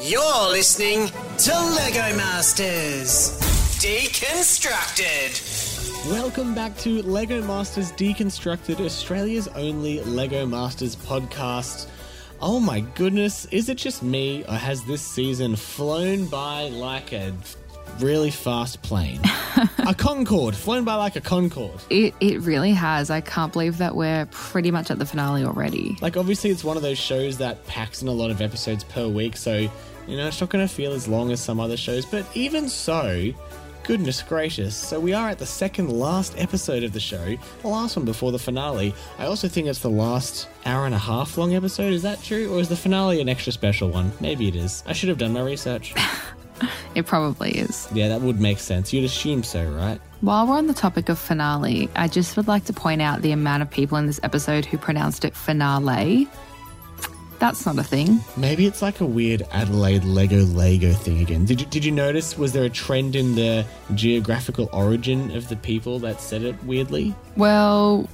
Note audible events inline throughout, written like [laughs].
You're listening to Lego Masters Deconstructed. Welcome back to Lego Masters Deconstructed, Australia's only Lego Masters podcast. Oh my goodness, is it just me, or has this season flown by like a really fast plane? a [laughs] Concorde, flown by like a Concorde. It, it really has. I can't believe that we're pretty much at the finale already. Like, obviously, it's one of those shows that packs in a lot of episodes per week, so, you know, it's not going to feel as long as some other shows, but even so, goodness gracious. So, we are at the second last episode of the show, the last one before the finale. I also think it's the last hour and a half long episode. Is that true? Or is the finale an extra special one? Maybe it is. I should have done my research. [laughs] It probably is. yeah, that would make sense. You'd assume so, right? While we're on the topic of finale, I just would like to point out the amount of people in this episode who pronounced it finale. That's not a thing. Maybe it's like a weird Adelaide Lego Lego thing again. Did you did you notice was there a trend in the geographical origin of the people that said it weirdly? Well,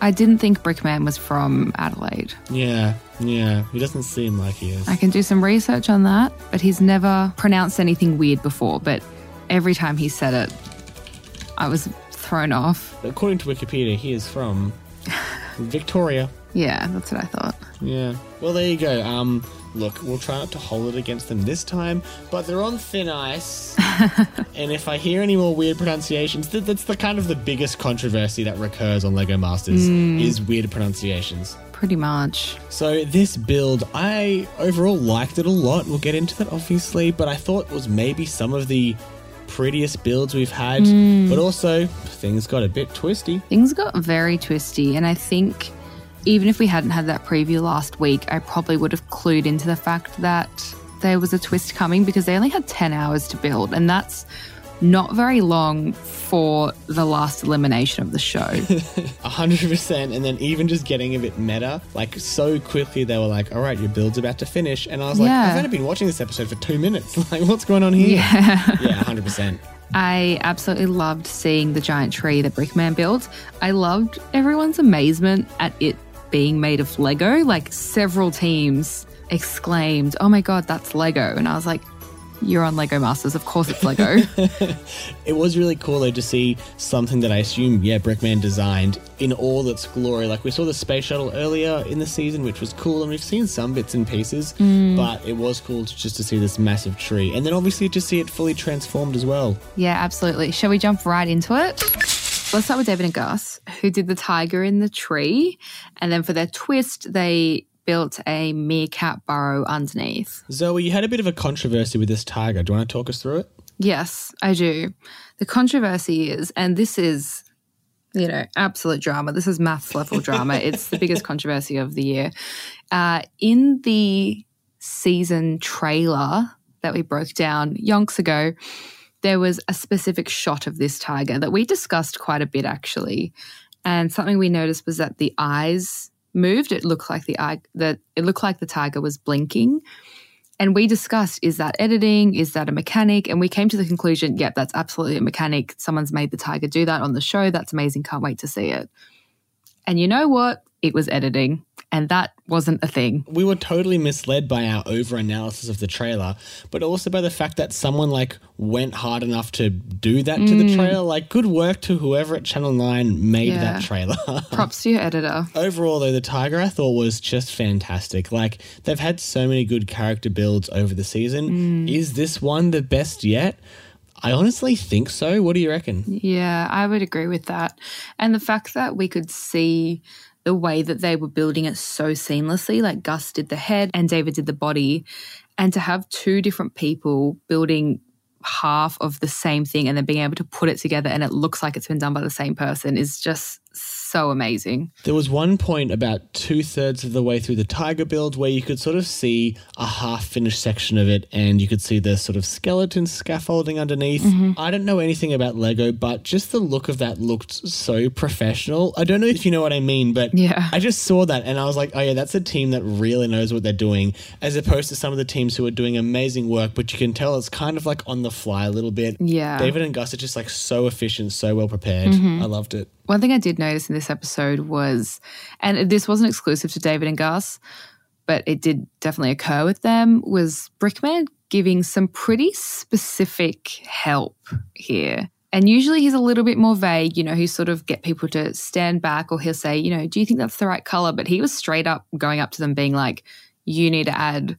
I didn't think Brickman was from Adelaide. Yeah, yeah. He doesn't seem like he is. I can do some research on that, but he's never pronounced anything weird before. But every time he said it, I was thrown off. According to Wikipedia, he is from Victoria. Yeah, that's what I thought. Yeah. Well, there you go. Um, look, we'll try not to hold it against them this time, but they're on thin ice. [laughs] and if I hear any more weird pronunciations, th- that's the kind of the biggest controversy that recurs on Lego Masters is weird pronunciations. Pretty much. So this build, I overall liked it a lot. We'll get into that obviously, but I thought it was maybe some of the prettiest builds we've had, hmm. but also things got a bit twisty. Things got very twisty, and I think even if we hadn't had that preview last week, I probably would have clued into the fact that there was a twist coming because they only had 10 hours to build, and that's not very long for the last elimination of the show. [laughs] 100% and then even just getting a bit meta like so quickly they were like all right your build's about to finish and i was like Yeah. i've only been watching this episode for two minutes [laughs] like what's going on here yeah. yeah 100% I absolutely loved seeing the giant tree that Brickman built. I loved everyone's amazement at it being made of Lego. Like several teams exclaimed, Oh my God, that's Lego. And I was like, You're on Lego Masters. Of course it's Lego. [laughs] it was really cool though to see something that i assume yeah brickman designed in all its glory like we saw the space shuttle earlier in the season which was cool and we've seen some bits and pieces hmm. but it was cool to, just to see this massive tree and then obviously to see it fully transformed as well yeah, absolutely. Shall we jump right into it? Let's start with David and Gus, who did the tiger in the tree. And then for their twist, they built a meerkat burrow underneath. zoe you had a bit of a controversy with this tiger do you want to talk us through it Yes, I do. The controversy is, and this is, you know, absolute drama. This is maths level drama. [laughs] It's the biggest controversy of the year. Uh, in the season trailer that we broke down yonks ago, there was a specific shot of this tiger that we discussed quite a bit actually. And something we noticed was that the eyes moved. It looked like the eye that it looked like the tiger was blinking. And we discussed is that editing? Is that a mechanic? And we came to the conclusion, yep, that's absolutely a mechanic. Someone's made the tiger do that on the show. That's amazing. Can't wait to see it. And you know what? It was editing, and that wasn't a thing. we were totally misled by our over analysis of the trailer, but also by the fact that someone like went hard enough to do that to the mm. trailer. Like, good work to whoever at Channel 9 made Yeah. that trailer. [laughs] Props to your editor. Overall, though, the Tiger I thought was just fantastic. Like, they've had so many good character builds over the season. Mm. Is this one the best yet? I honestly think so. What do you reckon? Yeah, I would agree with that. And the fact that we could see the way that they were building it so seamlessly, like Gus did the head and David did the body, and to have two different people building half of the same thing and then being able to put it together and it looks like it's been done by the same person is just so amazing. There was one point about two thirds of the way through the tiger build where you could sort of see a half finished section of it and you could see the sort of skeleton scaffolding underneath. Mm-hmm. I don't know anything about Lego, but just the look of that looked so professional. I don't know if you know what I mean, but Yeah. I just saw that and I was like, oh yeah, that's a team that really knows what they're doing, as opposed to some of the teams who are doing amazing work, but you can tell it's kind of like on the fly a little bit. Yeah. David and Gus are just like so efficient, so well prepared. Mm-hmm. I loved it. One thing I did notice in this episode was, and this wasn't exclusive to David and Gus, but it did definitely occur with them, was Brickman giving some pretty specific help here. And usually he's a little bit more vague, you know, he sort of get people to stand back or he'll say, you know, do you think that's the right color? But he was straight up going up to them being like, you need to add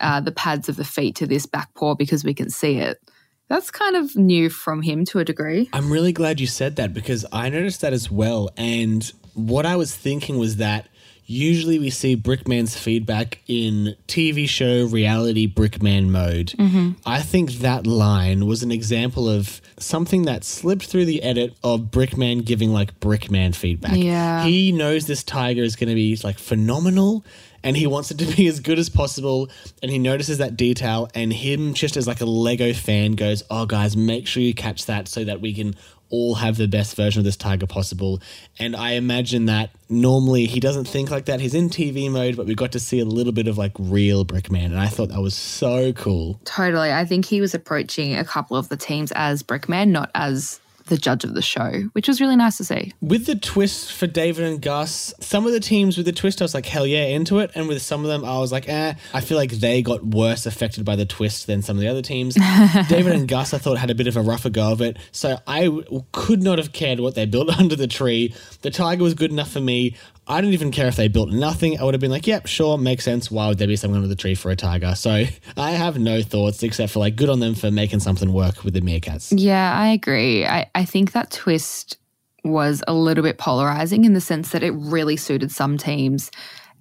uh, the pads of the feet to this back paw because we can see it. That's kind of new from him to a degree. I'm really glad you said that because I noticed that as well. And what I was thinking was that usually we see Brickman's feedback in TV show reality Brickman mode. Mm-hmm. I think that line was an example of something that slipped through the edit of Brickman giving like Brickman feedback. Yeah. He knows this tiger is going to be like phenomenal and he wants it to be as good as possible and he notices that detail and him just as like a Lego fan goes, "Oh guys, make sure you catch that so that we can all have the best version of this tiger possible." And I imagine that normally he doesn't think like that. He's in TV mode, but we got to see a little bit of like real Brickman and I thought that was so cool. Totally. I think he was approaching a couple of the teams as Brickman, not as the judge of the show, which was really nice to see. With the twist for David and Gus, some of the teams with the twist, I was like, hell yeah, into it. And with some of them, I was like, eh, I feel like they got worse affected by the twist than some of the other teams. [laughs] David and Gus, I thought, had a bit of a rougher go of it. So I w- could not have cared what they built [laughs] under the tree. The tiger was good enough for me. I didn't even care if they built nothing. I would have been like, yep, sure, makes sense. Why would there be something under the tree for a tiger? So [laughs] I have no thoughts except for like, good on them for making something work with the meerkats. Yeah, I agree. I, I think that twist was a little bit polarizing in the sense that it really suited some teams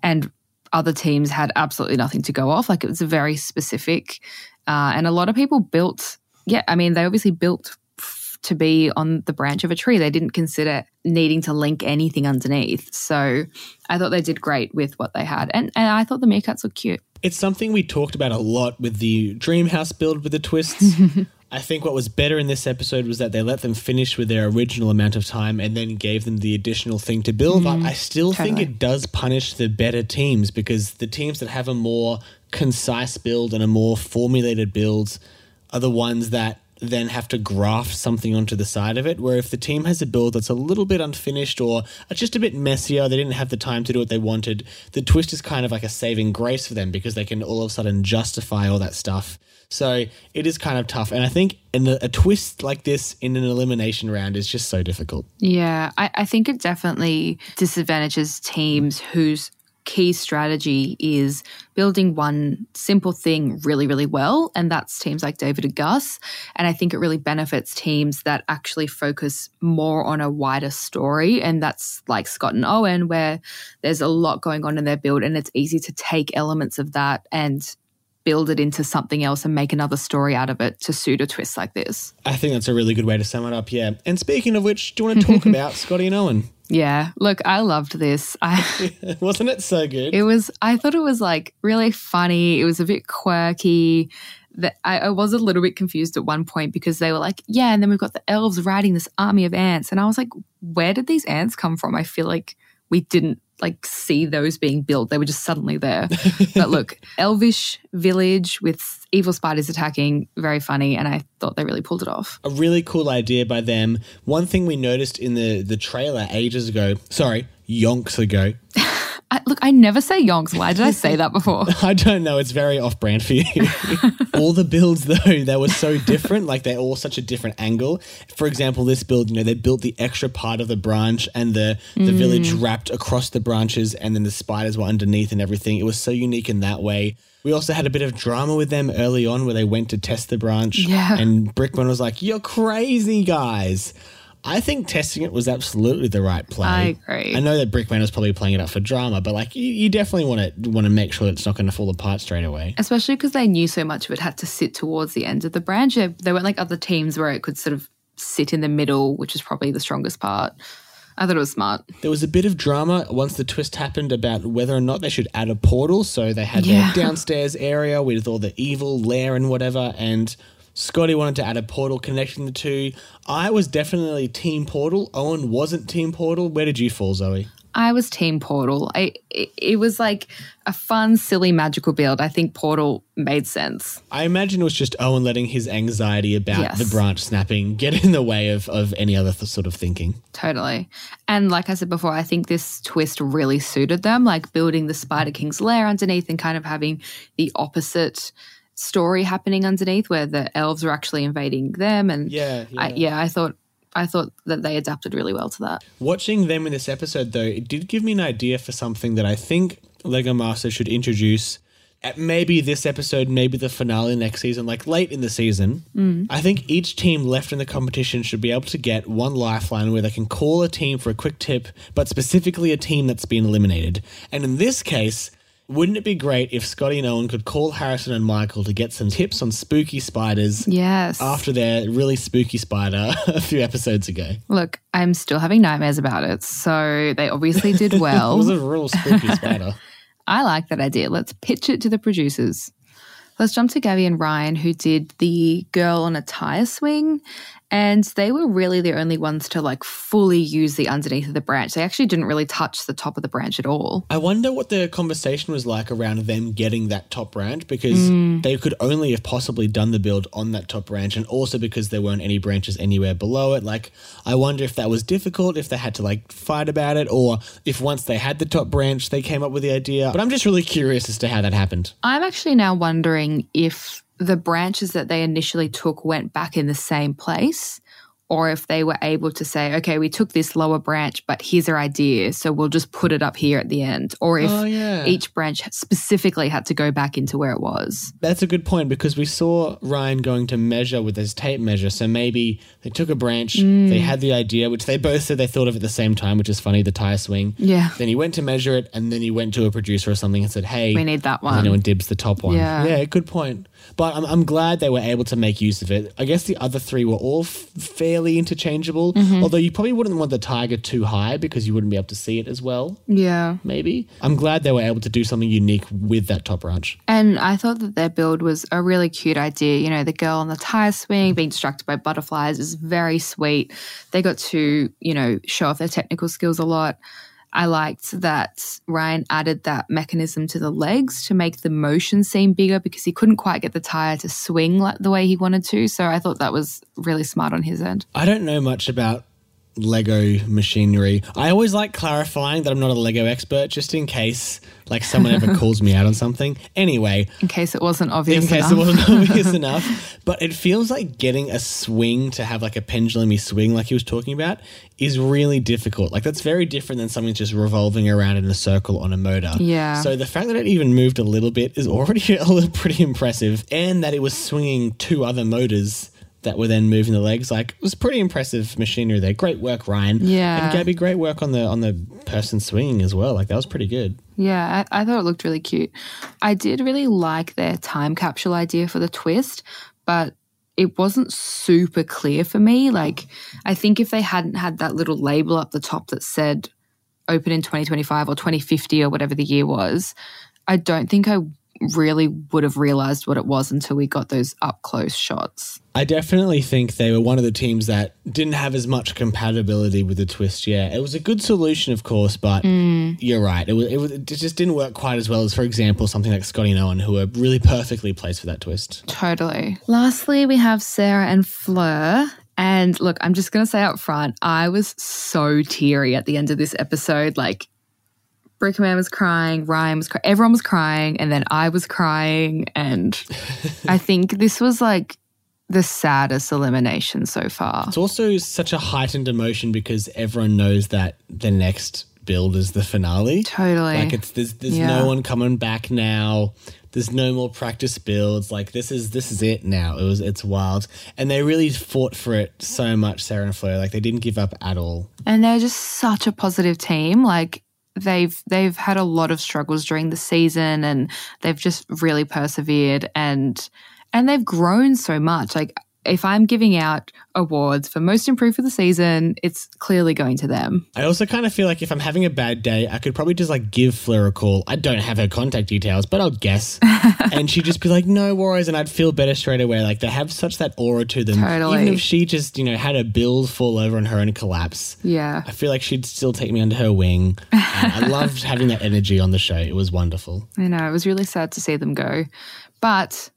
and other teams had absolutely nothing to go off. Like it was very specific. Uh, and a lot of people built, yeah, I mean, they obviously built f- to be on the branch of a tree. They didn't consider needing to link anything underneath. So I thought they did great with what they had. And, and I thought the meerkats looked cute. It's something we talked about a lot with the dream house build with the twists. [laughs] I think what was better in this episode was that they let them finish with their original amount of time and then gave them the additional thing to build. But mm-hmm. I still think it does punish the better teams because the teams that have a more concise build and a more formulated build are the ones that then have to graft something onto the side of it. Where if the team has a build that's a little bit unfinished or just a bit messier, they didn't have the time to do what they wanted, the twist is kind of like a saving grace for them because they can all of a sudden justify all that stuff. So it is kind of tough. And I think in a, a twist like this in an elimination round is just so difficult. Yeah, I, I think it definitely disadvantages teams whose key strategy is building one simple thing really, really well. And that's teams like David and Gus. And I think it really benefits teams that actually focus more on a wider story. And that's like Scott and Owen, where there's a lot going on in their build and it's easy to take elements of that and build it into something else and make another story out of it to suit a twist like this. I think that's a really good way to sum it up. Yeah. And speaking of which, do you want to talk [laughs] about Scotty and Owen? Yeah, look, I loved this. I [laughs] Wasn't it so good? It was. I thought it was like really funny. It was a bit quirky. That I, I was a little bit confused at one point because they were like, "Yeah," and then we've got the elves riding this army of ants, and I was like, "Where did these ants come from?" I feel like we didn't like see those being built; they were just suddenly there. but look, [laughs] elvish village with evil spiders attacking, very funny, and I thought they really pulled it off. a really cool idea by them. One thing we noticed in the the trailer ages ago, sorry, yonks ago. I, look, I never say yonks. Why did I say that before? [laughs] I don't know, it's very off brand for you. [laughs] all the builds though, they were so different, like they're all such a different angle. For example, this build, you know, they built the extra part of the branch and the the mm. village wrapped across the branches and then the spiders were underneath and everything. It was so unique in that way. We also had a bit of drama with them early on where they went to test the branch Yeah. and Brickman was like, "You're crazy, guys." I think testing it was absolutely the right play. I agree. I know that Brickman was probably playing it up for drama, but like you, you definitely want to want to make sure that it's not going to fall apart straight away. especially because they knew so much of it had to sit towards the end of the branch. There weren't like other teams where it could sort of sit in the middle, which is probably the strongest part. I thought it was smart. There was a bit of drama once the twist happened about whether or not they should add a portal. So they had Yeah. their downstairs area with all the evil lair and whatever, and Scotty wanted to add a portal connecting the two. I was definitely Team Portal. Owen wasn't Team Portal. Where did you fall, Zoe? I was Team Portal. I it, it was like a fun, silly, magical build. I think Portal made sense. I imagine it was just Owen letting his anxiety about Yes. the branch snapping get in the way of, of any other th- sort of thinking. Totally. And like I said before, I think this twist really suited them, like building the Spider King's lair underneath and kind of having the opposite story happening underneath where the elves are actually invading them and Yeah, I, yeah, I thought I thought that they adapted really well to that. Watching them in this episode, though, it did give me an idea for something that I think Lego Master should introduce at maybe this episode, maybe the finale next season, like late in the season. Mm. I think each team left in the competition should be able to get one lifeline where they can call a team for a quick tip, but specifically a team that's been eliminated. And in this case, wouldn't it be great if Scotty and Owen could call Harrison and Michael to get some tips on spooky spiders Yes. after their really spooky spider [laughs] a few episodes ago? Look, I'm still having nightmares about it. So they obviously did [laughs] well. It was a real spooky [laughs] spider. I like that idea. Let's pitch it to the producers. Let's jump to Gabby and Ryan, who did the girl on a tire swing. And they were really the only ones to like fully use the underneath of the branch. They actually didn't really touch the top of the branch at all. I wonder what the conversation was like around them getting that top branch because mm. they could only have possibly done the build on that top branch and also because there weren't any branches anywhere below it. Like, I wonder if that was difficult, if they had to like fight about it, or if once they had the top branch, they came up with the idea. But I'm just really curious as to how that happened. I'm actually now wondering if the branches that they initially took went back in the same place or if they were able to say, okay, we took this lower branch, but here's our idea. So we'll just put it up here at the end. Or if Oh, yeah. each branch specifically had to go back into where it was. That's a good point because we saw Ryan going to measure with his tape measure. So maybe they took a branch, they mm. had the idea, which they both said they thought of at the same time, which is funny, the tire swing. Yeah. Then he went to measure it and then he went to a producer or something and said, hey, We need that one. And then one. no one dibs the top one. Yeah. Yeah, good point. But I'm, I'm glad they were able to make use of it. I guess the other three were all f- fairly interchangeable, Mm-hmm. although you probably wouldn't want the tiger too high because you wouldn't be able to see it as well, Yeah. maybe. I'm glad they were able to do something unique with that top branch. And I thought that their build was a really cute idea. You know, the girl on the tire swing being distracted by butterflies is very sweet. They got to, you know, show off their technical skills a lot. I liked that Ryan added that mechanism to the legs to make the motion seem bigger because he couldn't quite get the tire to swing like the way he wanted to. So I thought that was really smart on his end. I don't know much about Lego machinery. I always like clarifying that I'm not a Lego expert just in case like someone ever [laughs] calls me out on something. Anyway, In case it wasn't obvious in case enough. it wasn't obvious [laughs] enough. But it feels like getting a swing to have like a pendulumy swing, like he was talking about, is really difficult. Like that's very different than something just revolving around in a circle on a motor. Yeah. So the fact that it even moved a little bit is already [laughs] a little pretty impressive, and that it was swinging two other motors. That were then moving the legs, like it was pretty impressive machinery there. Great work, Ryan. Yeah. and Gabby, great work on the on the person swinging as well. Like that was pretty good. Yeah, I, I thought it looked really cute. I did really like their time capsule idea for the twist, but it wasn't super clear for me. Like, I think if they hadn't had that little label up the top that said open in 2025 or 2050 or whatever the year was, I don't think I really would have realized what it was until we got those up close shots. I definitely think they were one of the teams that didn't have as much compatibility with the twist. Yeah, it was a good solution, of course, but mm. you're right. It was, it was it just didn't work quite as well as, for example, something like Scotty and Owen, who were really perfectly placed for that twist. Totally. Lastly, we have Sarah and Fleur. And look, I'm just going to say up front, I was so teary at the end of this episode. Like, Brickman was crying, Ryan was crying, everyone was crying, and then I was crying. And I [laughs] think this was like the saddest elimination so far. It's also such a heightened emotion because everyone knows that the next build is the finale. Totally. Like it's there's there's Yeah. no one coming back now. There's no more practice builds. Like this is this is it now. It was it's wild, and they really fought for it so much. Sarah and Fleur, like they didn't give up at all. and they're just such a positive team like they've they've had a lot of struggles during the season and they've just really persevered and and they've grown so much. Like if I'm giving out awards for most improved for the season, it's clearly going to them. I also kind of feel like if I'm having a bad day, I could probably just like give Fleur a call. I don't have her contact details, but I'll guess. [laughs] and she'd just be like, no worries. And I'd feel better straight away. Like they have such that aura to them. Totally. Even if she just, you know, had a build fall over on her and collapse, Yeah. I feel like she'd still take me under her wing. [laughs] I loved having that energy on the show. It was wonderful. I know. It was really sad to see them go. But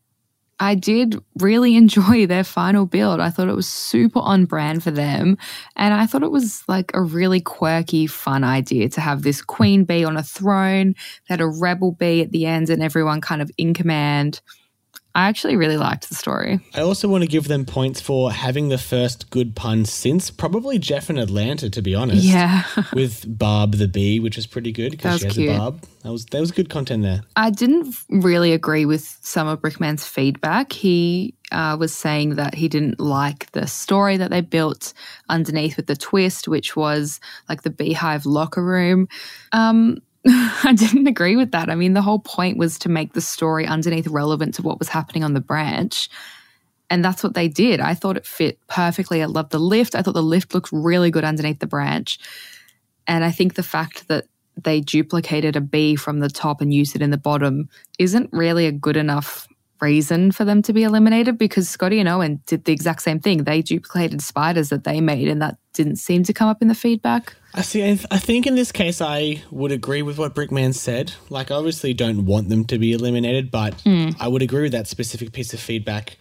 I did really [laughs] enjoy their final build. I thought it was super on brand for them. And I thought it was like a really quirky, fun idea to have this queen bee on a throne, had a rebel bee at the end, and everyone kind of in command. I actually really liked the story. I also want to give them points for having the first good pun since probably Jeff and Atlanta, to be honest. Yeah. [laughs] With Barb the Bee, which is pretty good because was she has cute. a Barb. That was that was good content there. I didn't really agree with some of Brickman's feedback. He uh, was saying that he didn't like the story that they built underneath with the twist, which was like the beehive locker room. Um, [laughs] I didn't agree with that. I mean, the whole point was to make the story underneath relevant to what was happening on the branch. And that's what they did. I thought it fit perfectly. I loved the lift. I thought the lift looked really good underneath the branch. And I think the fact that they duplicated a bee from the top and used it in the bottom isn't really a good enough reason for them to be eliminated because Scotty and Owen did the exact same thing. They duplicated spiders that they made, and that didn't seem to come up in the feedback. I see. I, th- I think in this case, I would agree with what Brickman said. Like, I obviously don't want them to be eliminated, but hmm. I would agree with that specific piece of feedback.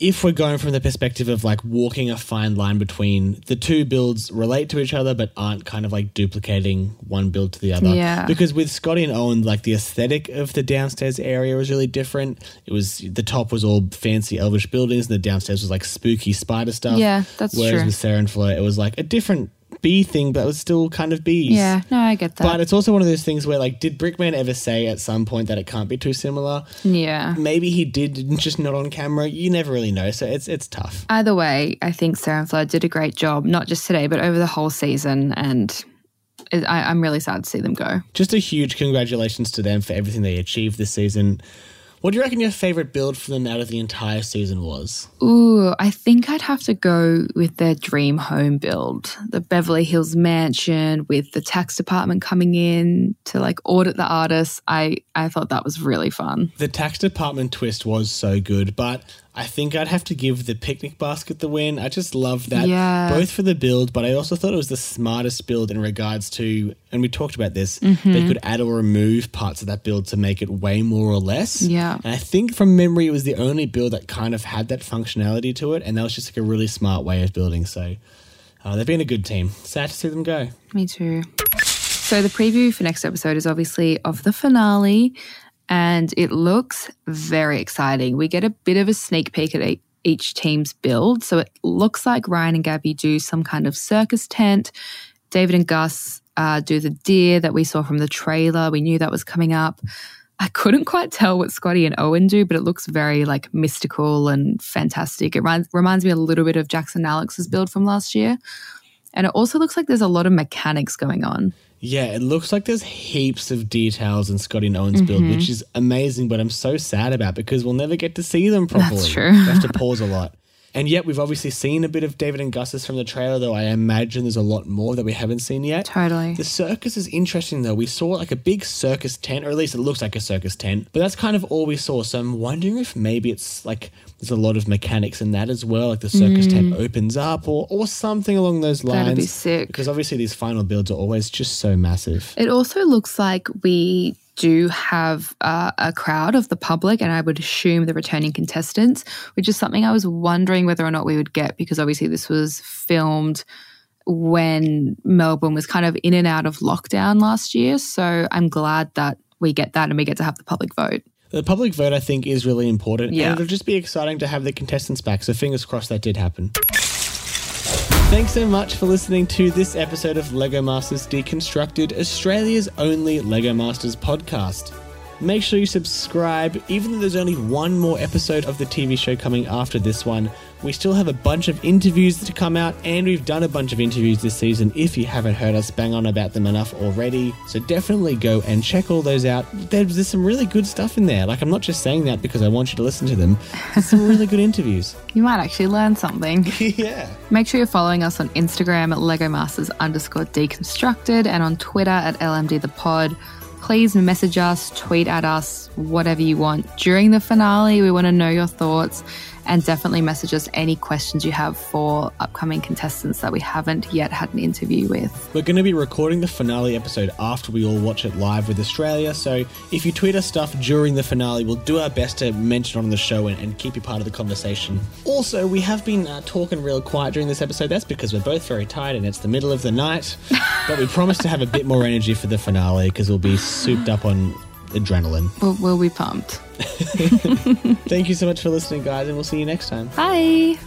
If we're going from the perspective of like walking a fine line between the two builds relate to each other but aren't kind of like duplicating one build to the other. Yeah. Because with Scotty and Owen, like the aesthetic of the downstairs area was really different. It was the top was all fancy elvish buildings and the downstairs was like spooky spider stuff. Yeah, that's Whereas true. with Sarah and Flo, it was like a different bee thing, but it was still kind of bees. Yeah, no, I get that. But it's also one of those things where, like, did Brickman ever say at some point that it can't be too similar? yeah. Maybe he did, just not on camera. You never really know, so it's it's tough. Either way, I think Sarah and Flo did a great job, not just today, but over the whole season. And I, I'm really sad to see them go. Just a huge congratulations to them for everything they achieved this season. What do you reckon your favorite build for them out of the entire season was? Ooh, I think I'd have to go with their dream home build. The Beverly Hills mansion with the tax department coming in to like audit the artists. I, I thought that was really fun. The tax department twist was so good, but I think I'd have to give the picnic basket the win. I just loved that, Yeah. both for the build, but I also thought it was the smartest build in regards to, and we talked about this, Mm-hmm. they could add or remove parts of that build to make it way more or less. Yeah. And I think from memory, it was the only build that kind of had that functionality to it, and that was just like a really smart way of building. So uh, they've been a good team. Sad to see them go. Me too. So the preview for next episode is obviously of the finale, and it looks very exciting. We get a bit of a sneak peek at each team's build. So it looks like Ryan and Gabby do some kind of circus tent. David and Gus uh, do the deer that we saw from the trailer. We knew that was coming up. I couldn't quite tell what Scotty and Owen do, but it looks very like mystical and fantastic. It reminds, reminds me a little bit of Jackson Alex's build from last year. And it also looks like there's a lot of mechanics going on. Yeah, it looks like there's heaps of details in Scotty and Owen's build, Mm-hmm. which is amazing, but I'm so sad about because we'll never get to see them properly. That's true. We have to pause a lot. And yet, we've obviously seen a bit of David and Gus's from the trailer, though I imagine there's a lot more that we haven't seen yet. Totally. The circus is interesting, though. We saw like a big circus tent, or at least it looks like a circus tent, but that's kind of all we saw. So I'm wondering if maybe it's like there's a lot of mechanics in that as well, like the circus tent opens up or, or something along those lines. Mm. That'd be sick. Because obviously, these final builds are always just so massive. It also looks like we do have uh, a crowd of the public, and I would assume the returning contestants, which is something I was wondering whether or not we would get because obviously this was filmed when Melbourne was kind of in and out of lockdown last year. So I'm glad that we get that and we get to have the public vote. The public vote, I think, is really important. Yeah. And it'll just be exciting to have the contestants back. So fingers crossed that did happen. Thanks so much for listening to this episode of Lego Masters Deconstructed, Australia's only Lego Masters podcast. Make sure you subscribe. Even though there's only one more episode of the TV show coming after this one, we still have a bunch of interviews to come out, and we've done a bunch of interviews this season if you haven't heard us bang on about them enough already. So definitely go and check all those out. There's, there's some really good stuff in there. Like, I'm not just saying that because I want you to listen to them, there's some really good interviews. [laughs] You might actually learn something. [laughs] yeah. Make sure you're following us on Instagram at Lego Masters underscore deconstructed and on Twitter at LMD the pod. Please message us, tweet at us, whatever you want. During the finale, we want to know your thoughts and definitely message us any questions you have for upcoming contestants that we haven't yet had an interview with. We're going to be recording the finale episode after we all watch it live with Australia, so if you tweet us stuff during the finale, we'll do our best to mention it on the show and, and keep you part of the conversation. Also, we have been uh, talking real quiet during this episode. That's because we're both very tired and it's the middle of the night, but we [laughs] promise to have a bit more energy for the finale because we'll be souped up on adrenaline. We'll, we'll be pumped. [laughs] Thank you so much for listening, guys, and we'll see you next time. Bye.